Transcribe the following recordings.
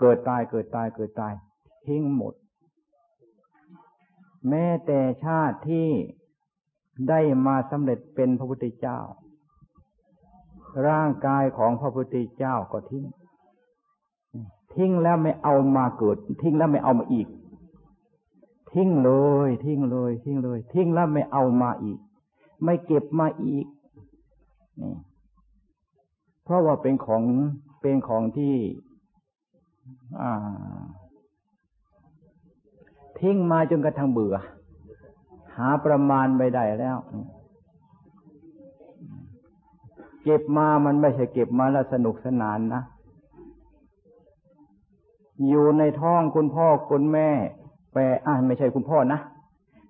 เกิดตายเกิดตายเกิดตาย ทิ้งหมด แม้แต่ชาติที่ได้มาสำเร็จเป็นพระพุทธเจ้า ร่างกายของพระพุทธเจ้าก็ทิ้ง ทิ้งแล้วไม่เอามาเกิด ทิ้งแล้วไม่เอามาอีก ทิ้งเลย ทิ้งเลย ทิ้งเลย ทิ้งแล้วไม่เอามาอีก ไม่เก็บมาอีกนี่เพราะว่าเป็นของเป็นของที่ ทิ้งมาจนกระทั่งเบื่อ หาประมาณไม่ได้แล้วเก็บมามันไม่ใช่เก็บมาแล้วสนุกสนานนะอยู่ในท้องคุณพ่อคุณแม่แปลอ่าไม่ใช่คุณพ่อนะ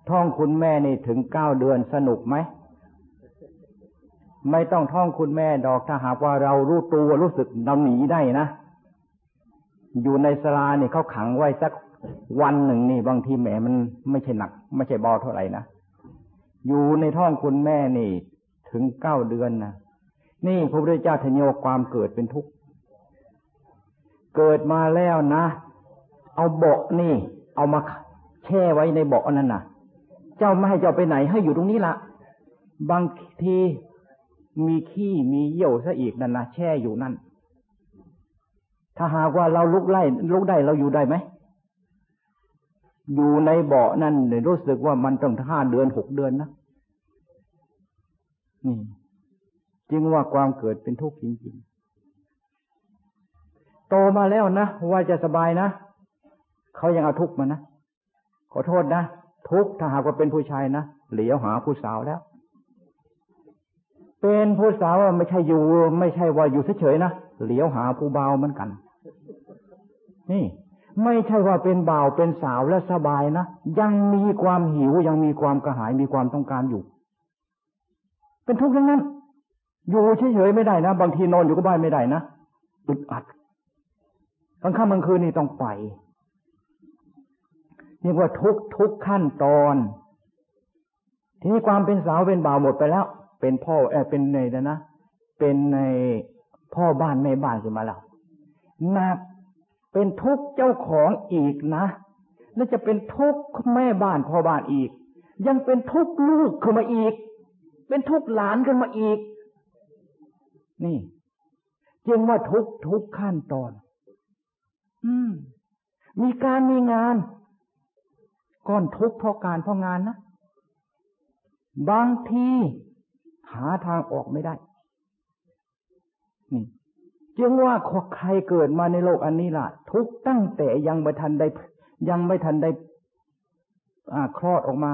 ท้องคุณแม่นี่ถึงเก้าเดือนสนุกไหมไม่ต้องท้องคุณแม่ดอกถ้าหากว่าเรารู้ตัวรู้สึกเราหนีได้นะ อยู่ในสลาเนี่ยเขาขังไว้สักวันหนึ่งนี่บางทีแหมมันไม่ใช่หนัก ไม่ใช่เบาเท่าไหร่นะอยู่ในท้องคุณแม่นี่ ถึงเก้าเดือนนะนี่พระพุทธเจ้าทโยความเกิดเป็นทุกข์เกิดมาแล้วนะเอาเบาะนี่ เอามาแช่ไว้ในเบาะนั่นน่ะ เจ้าไม่ให้เจ้าไปไหนให้อยู่ตรงนี้ละบางทีมีขี้มีเยี่ยวซะอีกนั่นนะแช่อยู่นั่น ถ้าหากว่าเราลุกไล่ลุกได้เราอยู่ได้ไหม อยู่ในเบาะนั่นเนี่ยรู้สึกว่ามันต้องห้าเดือนหกเดือนนะนี่จึงว่าความเกิดเป็นทุกข์จริงๆ โตมาแล้วนะว่าจะสบายนะเขายังเอาทุกข์มานะขอโทษนะทุกข์ถ้าหากว่าเป็นผู้ชายนะเหลียวหาผู้สาวแล้ว เป็นผู้สาวไม่ใช่อยู่ ไม่ใช่ว่าอยู่เฉยๆนะเหลียวหาผู้เบาเหมือนกัน นี่ ไม่ใช่ว่าเป็นบ่าวเป็นสาวและสบายนะ ยังมีความหิวยังมีความกระหายมีความต้องการอยู่ เป็นทุกข์ทั้งนั้น อยู่เฉยๆไม่ได้นะ บางทีนอนอยู่ก็บ้านไม่ได้นะอึดอัดกลางค่ำกลางคืนนี่ต้องไปนี่ว่าทุกทุกขั้นตอน ทีนี้ความเป็นสาวเป็นบ่าวหมดไปแล้ว เป็นพ่อเออเป็นในนะเป็นในพ่อบ้านแม่บ้านขึ้นมาแล้ว หนักเป็นทุกข์เจ้าของอีกนะ แล้วจะเป็นทุกข์แม่บ้านพ่อบ้านอีก ยังเป็นทุกข์ลูกขึ้นมาอีก เป็นทุกข์หลานขึ้นมาอีก นี่จึงว่าทุกทุกขั้นตอน อืม มีการมีงานก้อนทุกเพราะการเพราะงานนะบางทีหาทางออกไม่ได้ นี่ จึงว่าใครเกิดมาในโลกอันนี้ล่ะ ทุกตั้งแต่ยังไม่ทันได้ยังไม่ทันได้คลอดออกมา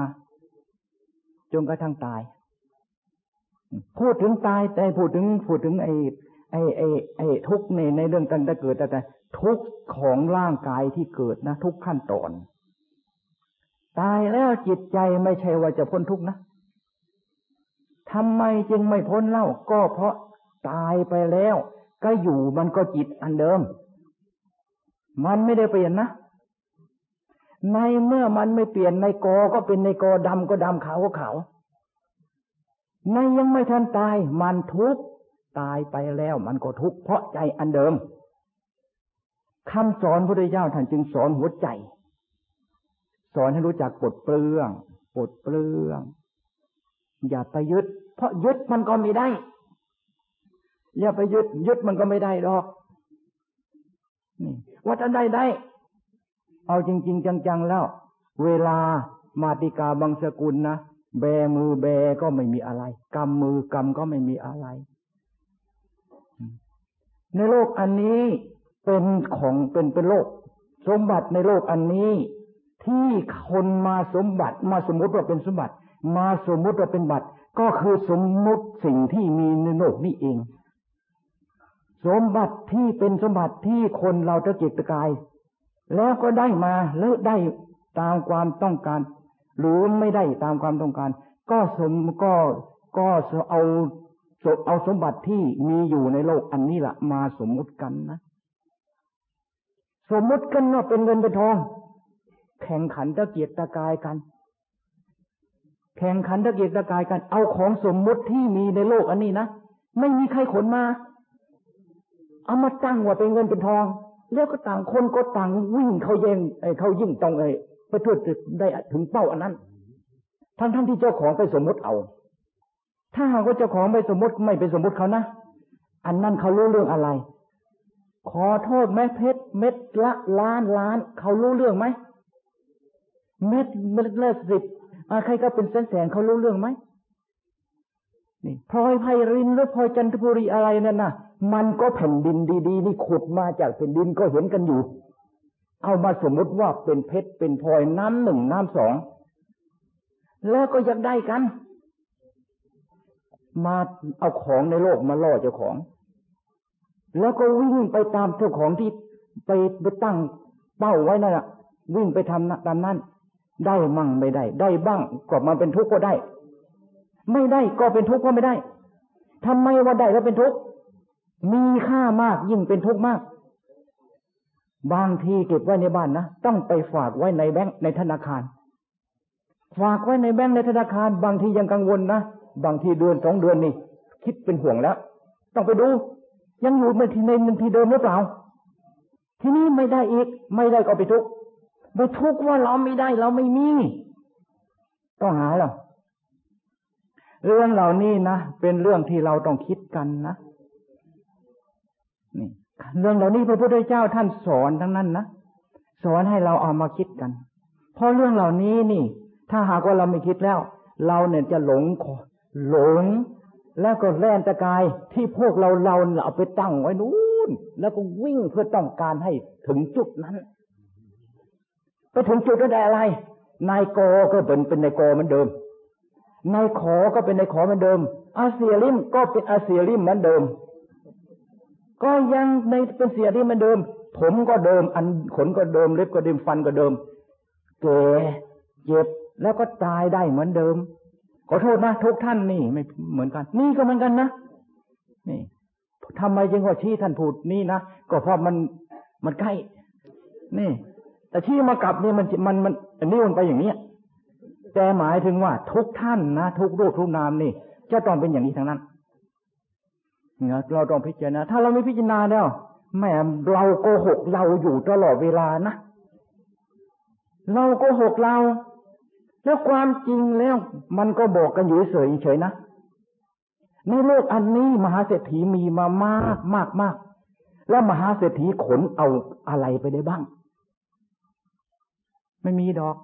จนกระทั่งตาย พูดถึงตายแต่พูดถึงพูดถึงไอ้ไอ้ไอ้ไอ้ทุกในในเรื่องตั้งแต่เกิดแต่ทุกของร่างกายที่เกิดนะ ทุกขั้นตอน ตายแล้วจิตใจไม่ใช่ว่าจะพ้นทุกนะทำไมจึงไม่พ้นเล่าก็เพราะตายไปแล้ว ก็อยู่มันก็จิตอันเดิม มันไม่ได้เปลี่ยนนะในเมื่อมันไม่เปลี่ยนในกอก็เป็นในกอดำก็ดำขาวก็ขาวในยังไม่ทันตายมันทุกข์ตายไปแล้วมันก็ทุกข์เพราะใจอันเดิมคำสอนพระเจ้าท่านจึงสอนหัวใจ สอนให้รู้จักปลดเปลื้องปลดเปลื้อง อย่าไปยึด เพราะยึดมันก็ไม่ได้ อย่าไปยึด ยึดมันก็ไม่ได้หรอกนี่ว่าจะได้ได้ เอาจริง ๆ จังๆแล้ว เวลามาติกาบางสกุลนะแบมือแบก็ไม่มีอะไรกำมือกำก็ไม่มีอะไร ในโลกอันนี้เป็นของเป็นเป็นโลก สมบัติในโลกอันนี้ ที่คนมาสมบัติมาสมมติว่าเป็นสมบัติ มาสมมติว่าเป็นบัตร ก็คือสมมติสิ่งที่มีในโลกนี้เอง สมบัติที่เป็นสมบัติที่คนเราจะเกิตะกาย แล้วก็ได้มาแล้วได้ตามความต้องการ หรือไม่ได้ตามความต้องการ ก็สมก็ก็เอาเอาสมบัติที่มีอยู่ในโลกอันนี้ละมาสมมุติกันนะ สมมุติกันว่าเป็นเงินเป็นทอง แข่งขันตะเกียกตะกายกัน แข่งขันตะเกียกตะกายกัน เอาของสมมุติที่มีในโลกอันนี้นะไม่มีใครขนมา เอามาตั้งว่าเป็นเงินเป็นทอง แล้วก็ต่างคนก็ต่างวิ่งเข้าเย่งเขายิ่งต้องไอ้ไปเพื่อได้ถึงเป้าอันนั้น ทั้งทั้งที่เจ้าของไปสมมติเอา ถ้าหากว่าเจ้าของไปสมมติไม่ไปสมมติเขานะ อันนั้นเขารู้เรื่องอะไร ขอโทษแม่เพชรเม็ดละล้านล้านเขารู้เรื่องไหมเม็ดเม็ดละสิบใครก็เป็นแสนแสนเขารู้เรื่องไหมนี่พลอยไพรินหรือพลอยจันทบุรีอะไรนั่นน่ะ มันก็แผ่นดินดีๆนี่ขุดมาจากแผ่นดินก็เห็นกันอยู่ เอามาสมมติว่าเป็นเพชรเป็นพลอยน้ำหนึ่งน้ำสองแล้วก็อยากได้กัน มาเอาของในโลกมาล่อเจ้าของ แล้วก็วิ่งไปตามเจ้าของที่ไปไปตั้งเป้าไว้นั่นแหะวิ่งไปทำตามนั้น ได้มั่งไม่ได้ ได้บ้างก็มาเป็นทุกข์ก็ได้ ไม่ได้ก็เป็นทุกข์ก็ไม่ได้ทำไมว่าได้แล้วเป็นทุกข์ มีค่ามากยิ่งเป็นทุกข์มาก บางทีเก็บไว้ในบ้านนะต้องไปฝากไว้ในแบงค์ในธนาคาร ฝากไว้ในแบงค์ในธนาคาร บางทียังกังวลนะบางทีเดือนสองเดือนนี่คิดเป็นห่วงแล้ว ต้องไปดู ยังอยู่ในที่ในที่เดิมหรือเปล่า ที่นี่ไม่ได้อีก ไม่ได้ก็ไปทุกข์ไปทุกข์ว่าเราไม่ได้เราไม่มี ต้องหาหรอเรื่องเหล่านี้นะเป็นเรื่องที่เราต้องคิดกันนะ นี่เรื่องเหล่านี้พระพุทธเจ้าท่านสอนทั้งนั้นนะสอนให้เราเอามาคิดกัน เพราะเรื่องเหล่านี้นี่ ถ้าหากว่าเราไม่คิดแล้ว เราเนี่ยจะหลงหลง แล้วก็แล่นตะกายที่พวกเราเราเอาไปตั้งไว้นู้นแล้วก็วิ่งเพื่อต้องการให้ถึงจุดนั้นไปถึงจุดนั้นได้อะไร นายโกก็เป็นเป็นนายโกเหมือนเดิมในขอก็เป็นในขอเหมือนเดิม อาเซียริมก็เป็นอาเซียริมเหมือนเดิม ก็ยังในเป็นเสียริมเหมือนเดิม ผมก็เดิม อันขนก็เดิมเล็บก็เดิมฟันก็เดิมเก่เจ็บแล้วก็ตายได้เหมือนเดิมขอโทษนะทุกท่านนี่ไม่เหมือนกัน นี่ก็เหมือนกันนะนี่ทำไมจึงว่าชี้ท่านพูดนี่นะก็เพราะมันมันใกล้ นี่ แต่ชี้มากลับนี่มันมันมันอันนี้มันไปอย่างเนี้ยแต่หมายถึงว่าทุกท่านนะทุกรูปทุกนามนี่ จะต้องเป็นอย่างนี้ทั้งนั้น เราต้องพิจารณา ถ้าเราไม่พิจารณาแล้วแม่เราโกหกเราอยู่ตลอดเวลานะเราโกหกเรา แล้วความจริงแล้วมันก็บอกกันอยู่เฉยเฉยนะในโลกอันนี้มหาเศรษฐีมีมามากมากมากแล้วมหาเศรษฐีขนเอาอะไรไปได้บ้าง ไม่มีดอก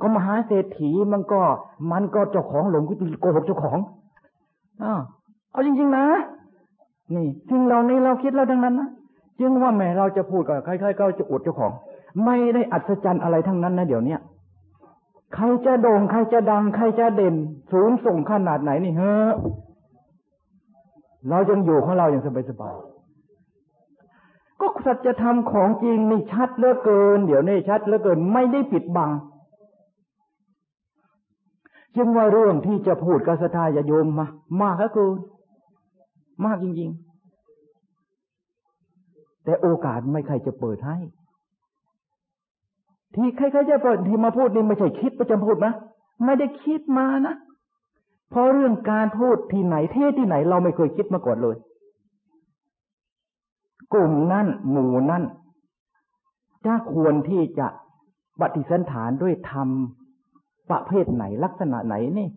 ก็มหาเศรษฐีมันก็ มันก็เจ้าของหลงโกหกเจ้าของอ้าเอาจริง ๆ นะ นี่สิ่งเหล่านี้เราคิดเราดังนั้นนะจึงว่าแม่เราจะพูดกับใครๆก็จะอวดเจ้าของ ไม่ได้อัศจรรย์อะไรทั้งนั้นนะเดี๋ยวนี้ใครจะโด่งใครจะดัง ใครจะเด่น สูงส่งขนาดไหนนี่เฮ้อเรายังอยู่ของเราอย่างสบายๆก็สัจธรรมของจริงนี่ชัดเหลือเกิน เดี๋ยวนี้ชัดเหลือเกิน ไม่ได้ปิดบังจึงว่าเรื่องที่จะพูดกับสทายโยมมามากก็คือมากจริง ๆ แต่โอกาสไม่ใครจะเปิดให้ ที่ใครๆจะเปิดที่มาพูดนี่ไม่ใช่คิดประจำพูดนะไม่ได้คิดมานะเพราะเรื่องการพูดที่ไหนเทศที่ไหน เราไม่เคยคิดมาก่อนเลย กลุ่มนั่นหมู่นั่นจะควรที่จะปฏิสันฐานด้วยธรรมประเภทไหนลักษณะไหนนี่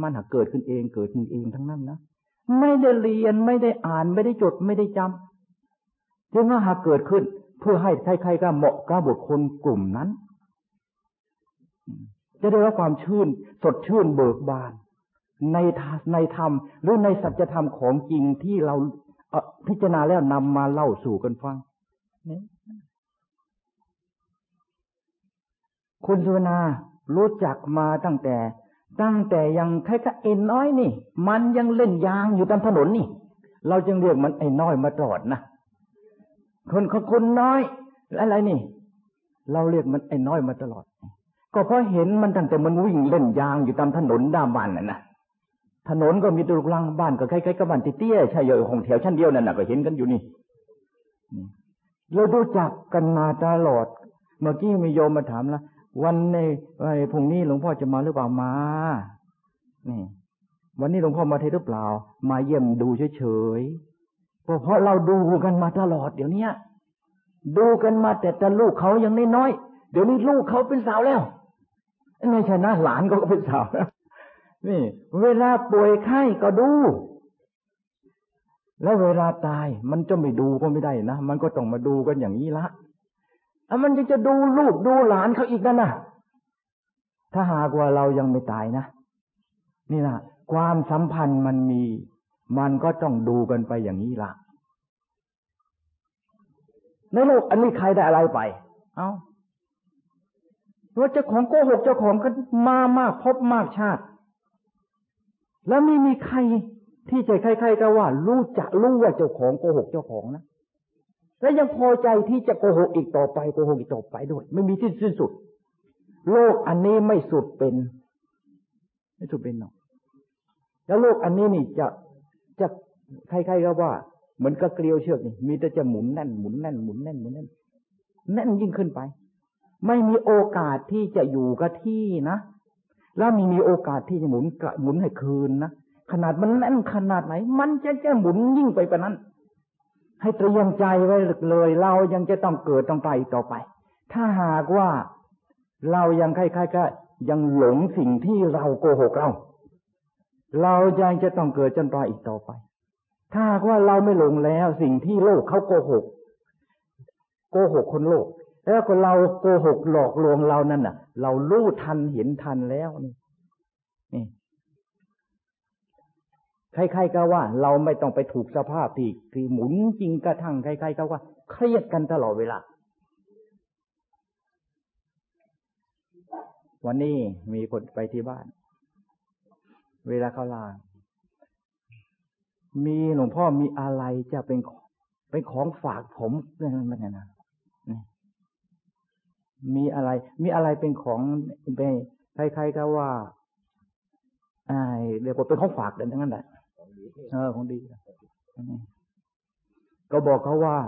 มันหาเกิดขึ้นเองเกิดขึ้นเองทั้งนั้นนะไม่ได้เรียนไม่ได้อ่านไม่ได้จดไม่ได้จำ จึงว่าหาเกิดขึ้นเพื่อให้ใครๆก็เหมาะกับบุคคลกลุ่มนั้น จะได้รับความชื่น สดชื่นเบิกบาน ในในธรรมหรือในสัจธรรมของจริงที่เราพิจารณาแล้วนำมาเล่าสู่กันฟังคุณสุนารู้จักมาตั้งแต่ ตั้งแต่ยังแค่กเอ็นน้อยนี่ มันยังเล่นยางอยู่ตามถนนนี่ เราจึงเรียกมันไอ้น้อยมาตลอดนะ คนคนน้อยอะไรนี่ เราเรียกมันไอ้น้อยมาตลอด ก็เพราะเห็นมันตั้งแต่มันวิ่งเล่นยางอยู่ตามถนนด้านบ้านน่ะนะถนนก็มีตุลลังบ้านก็ใกล้ๆกับบ้านเตี้ยใช่เยอะของแถวชั้นเดียวนั่นน่ะก็เห็นกันอยู่นี่เราดูจักกันมาตลอด เมื่อกี้มีโยมมาถามแล้ววันในวันพรุ่งนี้หลวงพ่อจะมาหรือเปล่ามา นี่ วันนี้หลวงพ่อมาเทศหรือเปล่า มาเยี่ยมดูเฉยๆ เพราะเราดูกันมาตลอดเดี๋ยวนี้ดูกันมาแต่แต่ลูกเขายังน้อยเดี๋ยวนี้ลูกเขาเป็นสาวแล้วไม่ใช่นะหลานก็เป็นสาวแล้วนี่ เวลาป่วยไข้ก็ดู แล้วเวลาตายมันจะไม่ดูก็ไม่ได้นะมันก็ต้องมาดูกันอย่างนี้ละอะมันจะจะดูลูกดูหลานเขาอีกนั่นนะถ้าหากว่าเรายังไม่ตายนะนี่นะความสัมพันธ์มันมี มันก็ต้องดูกันไปอย่างนี้ละในโลกอันนี้ใครได้อะไรไป เอา้าว่าเจ้าของโกหกเจ้าของก็มามากพบมากชาติ แล้วไม่มีใครที่จะใครๆก็ว่า รู้จักรู้ว่าเจ้าของโกหกเจ้าของนะและยังพอใจที่จะโกหกอีกต่อไปโกหกอีกต่อไปด้วย ไม่มีที่สิ้นสุด โลกอันนี้ไม่สุดเป็น ไม่สุดเป็นหรอกแล้วโลกอันนี้นี่จะ จะใครๆก็ว่า เหมือนกับเกลียวเชือกนี่มีแต่จะหมุนแน่นหมุนแน่นหมุนแน่นหมุนแน่นแน่นยิ่งขึ้นไป ไม่มีโอกาสที่จะอยู่กับที่นะ แล้วมีมีโอกาสที่จะหมุนกระหมุนให้คืนนะขนาดมันแน่นขนาดไหน มันจะจะหมุนยิ่งไปกว่านั้น ให้เตรียมใจไว้เลย เรายังจะต้องเกิดต้องตายต่อไป ถ้าหากว่าเรายังคล้ายๆก็ยังหลงสิ่งที่เราโกหกเรา เรายังจะต้องเกิดจนตายอีกต่อไป ถ้าว่าเราไม่หลงแล้วสิ่งที่โลกเขาโกหก โกหกคนโลก แล้วก็เราโกหกหลอกลวงเรานั่นน่ะ เรารู้ทันเห็นทันแล้วนี่นี่ใครๆก็ว่า เราไม่ต้องไปถูกสภาพที่ที่หมุนจริงกระทั่งใครๆก็ว่า เครียดกันตลอดเวลาวันนี้มีคนไปที่บ้าน เวลาเขาลา มีหลวงพ่อมีอะไรจะเป็นเป็นของฝากผมเรื่องนั้นนะมีอะไร มีอะไรเป็นของเป็นใครๆก็ว่าไอ้เดี๋ยวผมเป็นของฝากเดินทั้งนั้นแหละเออของดีก็บอกเขาว่า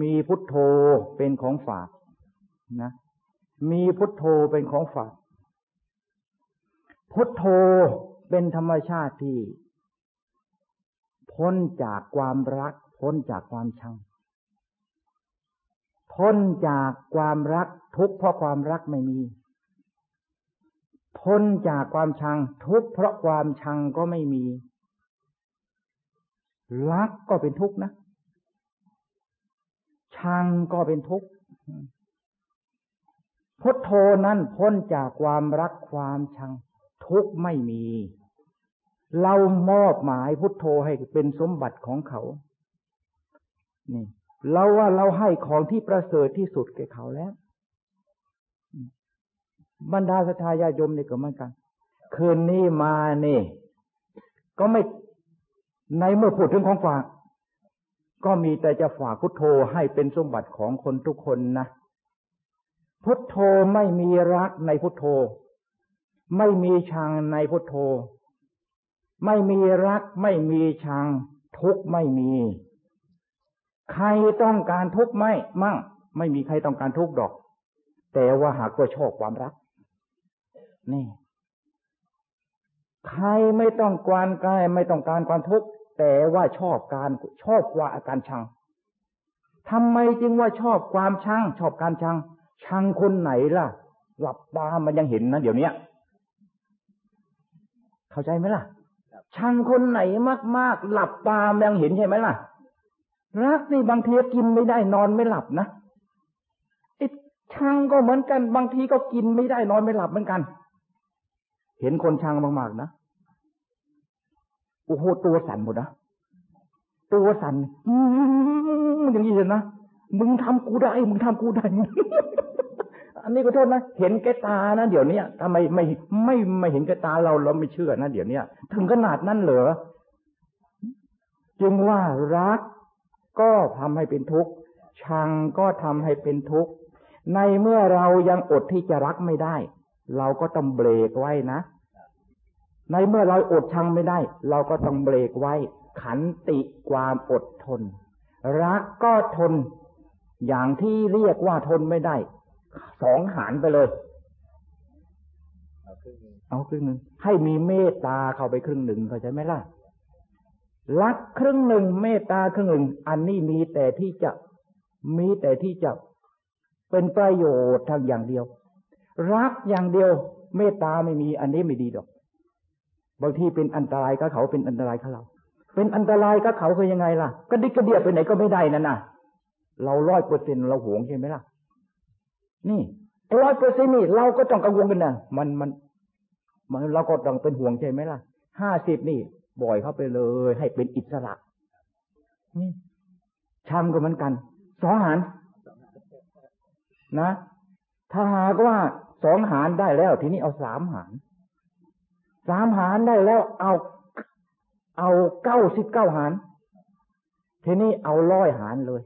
มีพุทโธเป็นของฝากนะ มีพุทโธเป็นของฝาก พุทโธเป็นธรรมชาติที่ พ้นจากความรัก พ้นจากความชัง พ้นจากความรักทุกเพราะความรักไม่มี พ้นจากความชัง ทุกเพราะความชังก็ไม่มี รักก็เป็นทุกข์นะ ชังก็เป็นทุกข์พุทโธนั้นพ้นจากความรักความชัง ทุกไม่มี เรามอบหมายพุทโธให้เป็นสมบัติของเขา นี่เราว่าเราให้ของที่ประเสริฐที่สุดแก่เขาแล้ว บรรดาสัทยาญยมนี่ก็เหมือนกัน คืนนี้มานี่ ก็ไม่ในเมื่อพูดถึงของฝาก ก็มีแต่จะฝากพุทโธให้เป็นสมบัติของคนทุกคนนะพุทโธไม่มีรักในพุทโธ ไม่มีชังในพุทโธ ไม่มีรัก ไม่มีชัง ทุกไม่มี ใครต้องการทุกไม่มั่ง ไม่มีใครต้องการทุกดอก แต่ว่าหากก็ชอบความรัก นี่ ใครไม่ต้องการกายไม่ต้องการความทุกข์แต่ว่าชอบการชอบว่าอาการชังทำไมจึงว่าชอบความชัง ชอบการชัง ชังคนไหนล่ะ หลับตามันยังเห็นนะเดี๋ยวนี้ เข้าใจไหมล่ะชังคนไหนมากๆ หลับตามันยังเห็นใช่ไหมล่ะ รักนี่บางทีกินไม่ได้นอนไม่หลับนะชังก็เหมือนกัน บางทีก็กินไม่ได้นอนไม่หลับเหมือนกัน เห็นคนชังมากๆนะโอ้โหตัวสั่นหมดนะตัวสั่นอืมอย่างนี้เลยนะมึงทำกูได้ มึงทำกูได้ อันนี้ก็โทษนะ เห็นแกตานะเดี๋ยวนี้ทำไมไม่ไม่ไม่เห็นแกตาเราเราไม่เชื่อนะเดี๋ยวนี้ถึงขนาดนั้นเหรอจึงว่ารักก็ทำให้เป็นทุกข์ ชังก็ทำให้เป็นทุกข์ ในเมื่อเรายังอดที่จะรักไม่ได้ เราก็ต้องเบรกไว้นะ ในเมื่อเราอดชังไม่ได้ เราก็ต้องเบรกไว้ ขันติความอดทน รักก็ทน อย่างที่เรียกว่าทนไม่ได้ สองหารไปเลย เอาครึ่งหนึ่งให้มีเมตตาเข้าไปครึ่งหนึ่งเข้าใจไหมล่ะรักครึ่งหนึ่งเมตตาครึ่งหนึ่ง อันนี้มีแต่ที่จะมีแต่ที่จะเป็นประโยชน์ทางอย่างเดียว รักอย่างเดียว เมตตาไม่มีอันนี้ไม่ดีดอก บางทีเป็นอันตรายกับเขาเป็นอันตรายกับเรา เป็นอันตรายกับเขาคือยังไงล่ะ ก็ดิกกระเดียไปไหนก็ไม่ได้นั่นน่ะ เราร้อยเปอร์เซ็นเราหวงใช่ไหมล่ะ นี่ร้อยเปอร์เซ็นนี่เราก็ต้องกังวลกันนะมันมัน มันเราก็ต้องเป็นห่วงใช่ไหมล่ะห้าสิบนี่บ่อยเข้าไปเลย ให้เป็นอิสระนี่ชังก็เหมือนกัน สองหารนะ ถ้าหากว่าสองหารได้แล้ว ทีนี้เอาสามหารสามหารได้แล้ว เอา เอาเก้าสิบเก้าหารทีนี้เอาร้อยหารเลย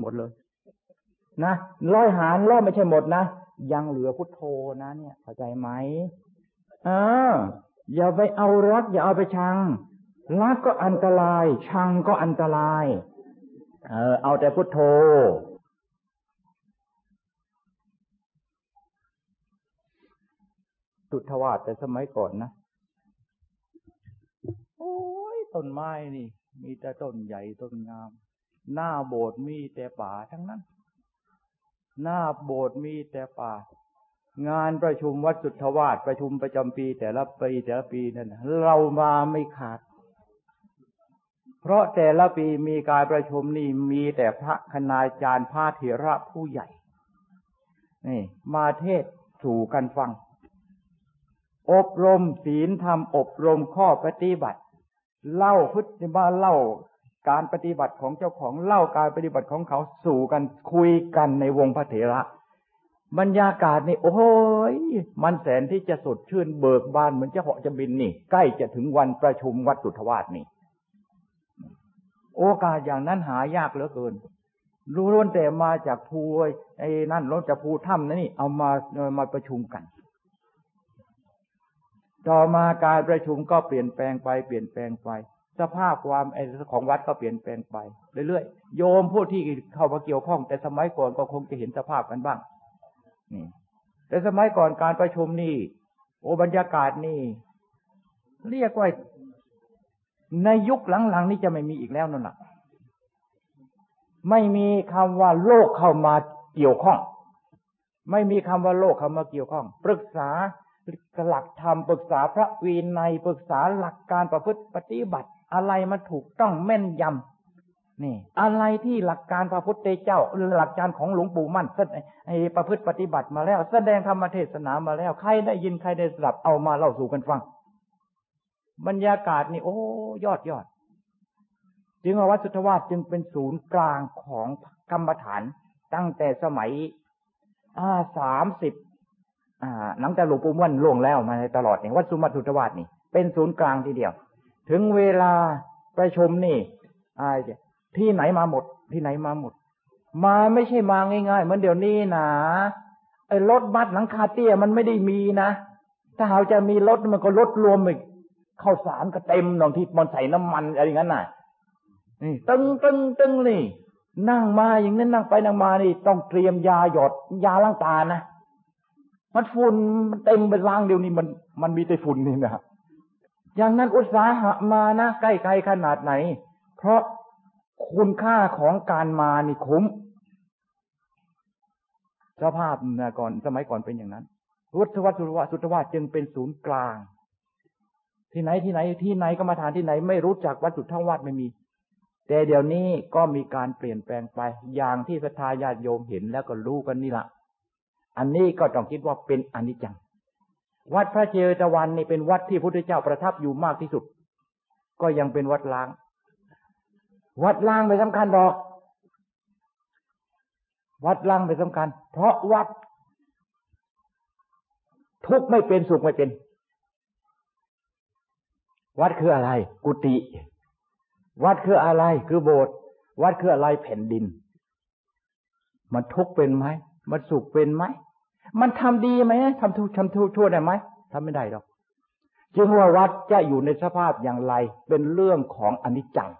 หมดเลย นะร้อยหารรอยไม่ใช่หมดนะยังเหลือพุทโธนะเนี่ยเข้าใจไหมเอออย่าไปเอารัก อย่าเอาไปชัง รักก็อันตราย ชังก็อันตราย เออ เอาแต่พุทโธสุทวาสแต่สมัยก่อนนะโอ้ยต้นไม้นี่ มีแต่ต้นใหญ่ต้นงาม หน้าโบสถ์มีแต่ป่าทั้งนั้น หน้าโบสถ์มีแต่ป่า งานประชุมวัดสุทธวาสประชุมประจำปี แต่ละปีแต่ละปีนั่นเรามาไม่ขาด เพราะแต่ละปีมีการประชุมนี่มีแต่พระคณาจารย์พระเถระผู้ใหญ่ นี่ มาเทศสู่กันฟัง อบรมศีลธรรมอบรมข้อปฏิบัติ เล่าพุทธบาเล่า การปฏิบัติของเจ้าของเล่าการปฏิบัติของเขาสู่กันคุยกันในวงพระเถระบรรยากาศนี่โอ้ยมันแสนที่จะสดชื่นเบิกบานเหมือนจะเหาะจะบินนี่ ใกล้จะถึงวันประชุมวัดสุทธวาสนี่ โอกาสอย่างนั้นหายากเหลือเกินรู้ล้วนแต่มาจากภูไอ้นั่นล้วนจากภูถ้ำนั่นนี่เอามามาประชุมกัน ต่อมาการประชุมก็เปลี่ยนแปลงไปเปลี่ยนแปลงไป สภาพความของวัดก็เปลี่ยนแปลงไปเรื่อยๆโยมผู้ที่เข้ามาเกี่ยวข้อง แต่สมัยก่อนก็คงจะเห็นสภาพกันบ้างนี่แต่สมัยก่อนการประชุมนี่โอบรรยากาศนี่ เรียกว่าในยุคหลังๆ นี้จะไม่มีอีกแล้วนั่นแหละไม่มีคำว่าโลกเข้ามาเกี่ยวข้อง ไม่มีคำว่าโลกเข้ามาเกี่ยวข้อง ปรึกษา หลักธรรมปรึกษาพระวีในปรึกษาหลักการประพฤติปฏิบัติ อะไรมันถูกต้องแม่นยำนี่ อะไรที่หลักการพระพุทธเจ้าหรือหลักการของหลวงปู่มั่นไอประพฤติปฏิบัติมาแล้ว แสดงธรรมเทศนามาแล้วใครได้ยินใครได้สลับเอามาเล่าสู่กันฟัง บรรยากาศนี่ โอ้ยอดยอดจึงวัดสุทธวาสจึงเป็นศูนย์กลางของกรรมฐานตั้งแต่สมัยอ่าสามสิบ อ่าหลังจากหลวงปู่ม่วนล่วงแล้วมาตลอดเนี่ยวัดสุมาสุทวาสนี่ เป็นศูนย์กลางทีเดียว ถึงเวลาประชุมนี่อ่าที่ไหนมาหมด ที่ไหนมาหมด มาไม่ใช่มาง่ายๆ เหมือนเดี๋ยวนี้นะไอ้รถบัสหลังคาเตี้ยมันไม่ได้มีนะถ้าเขาจะมีรถมันก็รถรวมอีกข้าวสารก็เต็มหนองที่มันใส่น้ำมันอะไรอย่างนั้นน่ะนี่ตึงตึงตึงนี่ นั่งมาอย่างนั้นนั่งไปนั่งมานี่ ต้องเตรียมยาหยดยาล้างตานะ มันฝุ่นมันเต็มเป็นล่างเดียวนี้มัน มันมีแต่ฝุ่นนี่นะอย่างนั้นอุตสาหะมานะใกล้ๆขนาดไหน เพราะคุณค่าของการมานี่คุ้มสภาพนะก่อนสมัยก่อนเป็นอย่างนั้นรุทวัตสุทวาสุทวาจึงเป็นศูนย์กลาง ที่ไหนที่ไหนที่ไหนก็มาทานที่ไหน ไม่รู้จักวัดสุทธวาสไม่มี แต่เดี๋ยวนี้ก็มีการเปลี่ยนแปลงไป อย่างที่ศรัทธาญาติโยมเห็นแล้วก็รู้กันนี่แหละ อันนี้ก็ต้องคิดว่าเป็นอนิจจัง วัดพระเจตวันนี่เป็นวัดที่พระพุทธเจ้าประทับอยู่มากที่สุด ก็ยังเป็นวัดล้าง วัดล้างไม่สำคัญดอก วัดล้างไม่สำคัญ เพราะวัด ทุกไม่เป็นสุขไม่เป็น วัดคืออะไร กุฏิวัดคืออะไรคือโบสถ์วัดคืออะไรแผ่นดิน มันทุกเป็นไหม มันสุขเป็นไหม มันทำดีไหมทำทุกทำทุกชั่วได้ไหมทำไม่ได้หรอกจึงว่าวัดจะอยู่ในสภาพอย่างไร เป็นเรื่องของอนิจจัง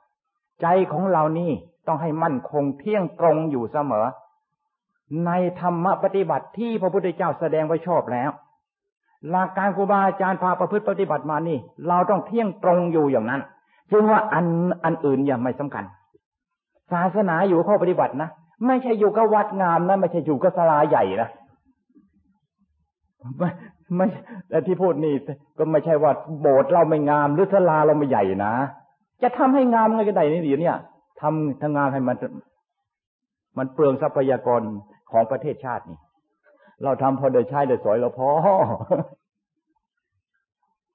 ใจของเรานี่ต้องให้มั่นคงเที่ยงตรงอยู่เสมอ ในธรรมปฏิบัติที่พระพุทธเจ้าแสดงไว้ชอบแล้ว หลักการครูบาอาจารย์พาประพฤติปฏิบัติมานี่ เราต้องเที่ยงตรงอยู่อย่างนั้น จึงว่าอันอันอื่นยังไม่สำคัญ ศาสนาอยู่ข้อปฏิบัตินะไม่ใช่อยู่กับวัดงามนะไม่ใช่อยู่กับศาลาใหญ่นะ ไม่ไม่แต่ที่พูดนี่ก็ไม่ใช่ว่าโบสถ์เราไม่งามหรือศาลาเราไม่ใหญ่นะจะทำให้งามไงก็ได้นี่เดี๋ยวนี้ทำทำงานให้มัน มันเปลืองทรัพยากรของประเทศชาตินี่ เราทำพอเดือดใช้เดือดสอยเราพอ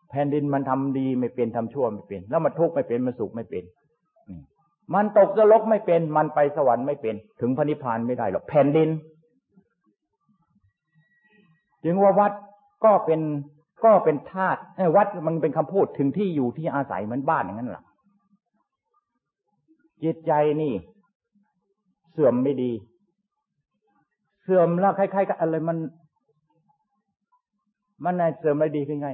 แผ่นดินมันทำดีไม่เป็นทำชั่วไม่เป็น แล้วมันทุกข์ไม่เป็นมันสุขไม่เป็นมันตกนรกไม่เป็น มันไปสวรรค์ไม่เป็น ถึงพระนิพพานไม่ได้หรอกแผ่นดิน จึงว่าวัดก็เป็นก็เป็นธาตุวัดมันเป็นคำพูดถึงที่อยู่ที่อาศัยเหมือนบ้านอย่างนั้นหละจิตใจนี่ เสื่อมไม่ดี เสื่อมแล้วคล้ายๆกับอะไรมัน มันเสื่อมไม่ดีคือไง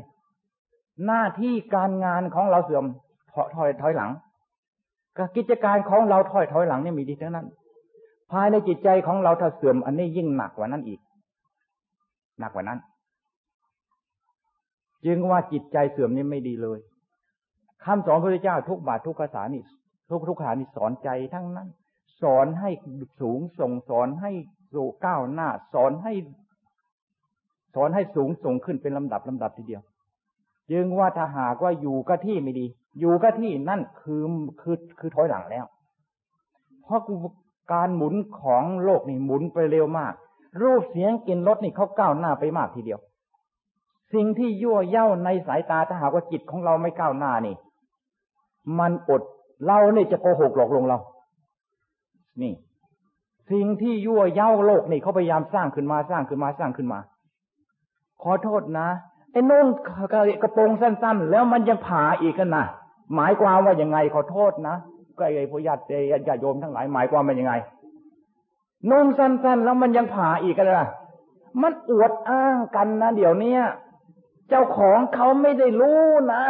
หน้าที่การงานของเราเสื่อมถอยถอยถอยหลังกกิจการของเราถอยถอยหลังนี่มีดีทั้งนั้น ภายในจิตใจของเราถ้าเสื่อมอันนี้ยิ่งหนักกว่านั้นอีก หนักกว่านั้น จึงว่าจิตใจเสื่อมนี่ไม่ดีเลยคำสอนพระเจ้าทุกบาททุกภาษานี่ทุกทุกขานี่สอนใจทั้งนั้น สอนให้สูงส่งสอนให้สู่ก้าวหน้า สอนให้ สอนให้สูงส่งขึ้นเป็นลำดับลำดับทีเดียว จึงว่าถ้าหากว่าอยู่กับที่ไม่ดี อยู่กับที่นั่นคือคือคือถอยหลังแล้ว เพราะการหมุนของโลกนี่หมุนไปเร็วมาก รูปเสียงกลิ่นรสนี่เขาก้าวหน้าไปมากทีเดียว สิ่งที่ยั่วเย้าในสายตาถ้าหากว่าจิตของเราไม่ก้าวหน้านี่ มันอดเราเนี่ยจะโกหกหลอกลวงเรา นี่ สิ่งที่ยั่วเย้าโลกนี่เขาพยายามสร้างขึ้นมาสร้างขึ้นมาสร้างขึ้นมา ขอโทษนะไอ้นุ่งกระโปรงสั้น ๆ แล้วมันยังผ่าอีกกันนะหมายความว่ายังไงขอโทษนะก็ไอ้ผู้ญาติญาติโยมทั้งหลายหมายความว่ายังไง นุ่งสั้นๆแล้วมันยังผ่าอีกกันนะมันอวดอ้างกันนะเดี๋ยวนี้เจ้าของเขาไม่ได้รู้นะ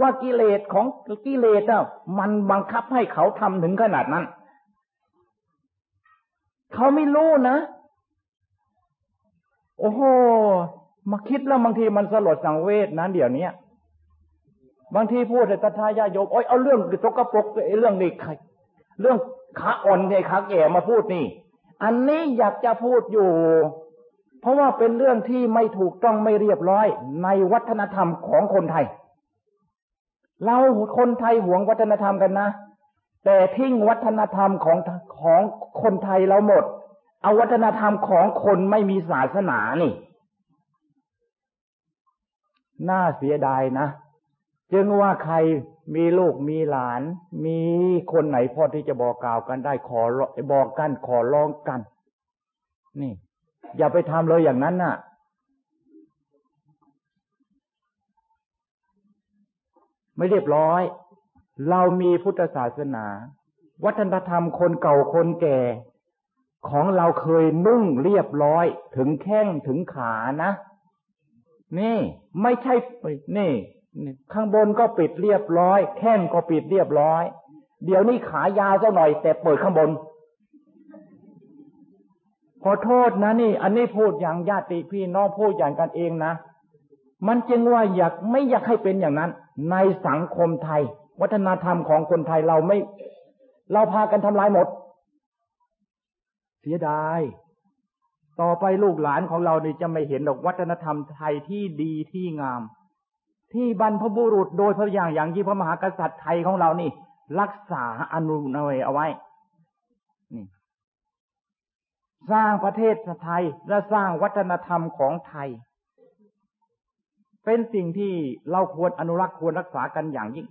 ว่ากิเลสของกิเลสอะมันบังคับให้เขาทำถึงขนาดนั้น เขาไม่รู้นะ โอ้โหมาคิดแล้วบางทีมันสลดสังเวชนะเดี๋ยวนี้บางทีพูดแต่ตถายาโยมโอ้ยเอาเรื่องตกปรกไอ้เรื่องนี้ใครเรื่องขาอ่อนไอ้ขาแก่มาพูดนี่ อันนี้อยากจะพูดอยู่ เพราะว่าเป็นเรื่องที่ไม่ถูกต้องไม่เรียบร้อยในวัฒนธรรมของคนไทย เราคนไทยหวงวัฒนธรรมกันนะ แต่ทิ้งวัฒนธรรมของของคนไทยเราหมด เอาวัฒนธรรมของคนไม่มีศาสนานี่ น่าเสียดายนะ จึงว่าใครมีลูกมีหลาน มีคนไหนพอที่จะบอกกล่าวกันได้ขอบอกกันขอร้องกัน นี่ อย่าไปทำเลยอย่างนั้นน่ะ ไม่เรียบร้อย เรามีพุทธศาสนา วัฒนธรรมคนเก่าคนแก่ ของเราเคยนุ่งเรียบร้อย ถึงแข้งถึงขานะ นี่ ไม่ใช่นี่ ข้างบนก็ปิดเรียบร้อย แข้งก็ปิดเรียบร้อย เดี๋ยวนี้ขายาวซะหน่อยแต่เปิดข้างบน ขอโทษนะนี่ อันนี้พูดอย่างญาติพี่น้องพูดอย่างกันเองนะมันจึงว่าอยากไม่อยากให้เป็นอย่างนั้น ในสังคมไทย วัฒนธรรมของคนไทยเราไม่ เราพากันทำลายหมด เสียดาย ต่อไปลูกหลานของเราเนี่จะไม่เห็นดอกวัฒนธรรมไทยที่ดีที่งาม ที่บรรพบุรุษโดยพระอย่างอย่างที่พระมหากษัตริย์ไทยของเรานี่ รักษาอนุนวยเอาไว้นี่สร้างประเทศไทยและสร้างวัฒนธรรมของไทย เป็นสิ่งที่เราควรอนุรักษ์ควรรักษากันอย่างยิ่ง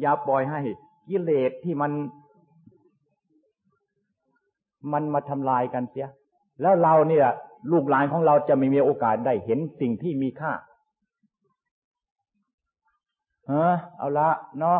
อย่าปล่อยให้กิเลสที่มัน มันมาทำลายกันเสีย แล้วเราเนี่ย ลูกหลานของเราจะไม่มีโอกาสได้เห็นสิ่งที่มีค่า เออเอาละเนาะ